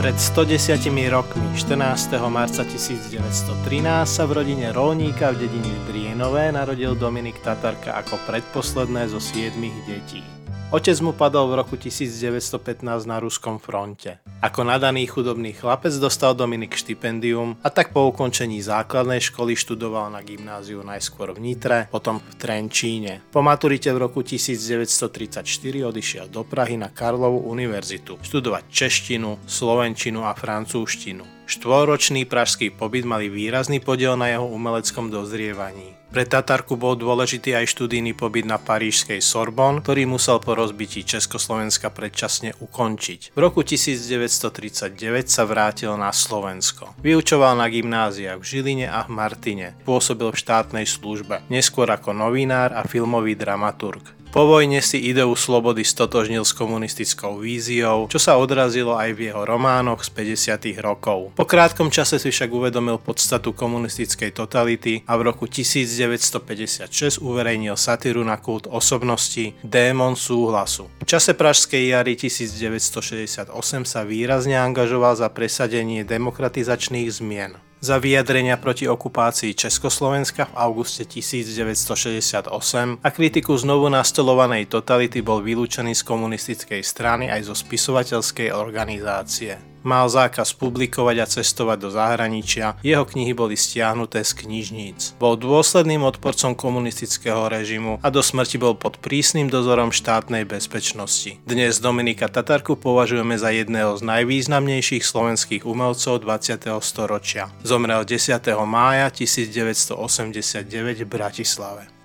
Pred 110 rokmi, 14. marca 1913, sa v rodine rolníka v dedine Drienové narodil Dominik Tatarka ako predposledné zo siedmých detí. Otec mu padol v roku 1915 na ruskom fronte. Ako nadaný chudobný chlapec dostal Dominik štipendium a tak po ukončení základnej školy študoval na gymnáziu najskôr v Nitre, potom v Trenčíne. Po maturite v roku 1934 odišiel do Prahy na Karlovú univerzitu študovať češtinu, slovenčinu a francúzštinu. Štvoročný pražský pobyt mali výrazný podiel na jeho umeleckom dozrievaní. Pre Tatarku bol dôležitý aj študijný pobyt na parížskej Sorbonne, ktorý musel po rozbití Československa predčasne ukončiť. V roku 1939 sa vrátil na Slovensko. Vyučoval na gymnáziách v Žiline a v Martine. Pôsobil v štátnej službe, neskôr ako novinár a filmový dramaturg. Po vojne si ideu slobody stotožnil s komunistickou víziou, čo sa odrazilo aj v jeho románoch z 50. rokov. Po krátkom čase si však uvedomil podstatu komunistickej totality a v roku 1956 uverejnil satíru na kult osobnosti Démon súhlasu. V čase Pražskej jary 1968 sa výrazne angažoval za presadenie demokratizačných zmien za vyjadrenia proti okupácii Československa v auguste 1968 a kritiku znovu nastolovanej totality bol vylúčený z komunistickej strany aj zo spisovateľskej organizácie. Mal zákaz publikovať a cestovať do zahraničia, jeho knihy boli stiahnuté z knižníc. Bol dôsledným odporcom komunistického režimu a do smrti bol pod prísnym dozorom štátnej bezpečnosti. Dnes Dominika Tatarku považujeme za jedného z najvýznamnejších slovenských umelcov 20. storočia. Zomrel 10. mája 1989 v Bratislave.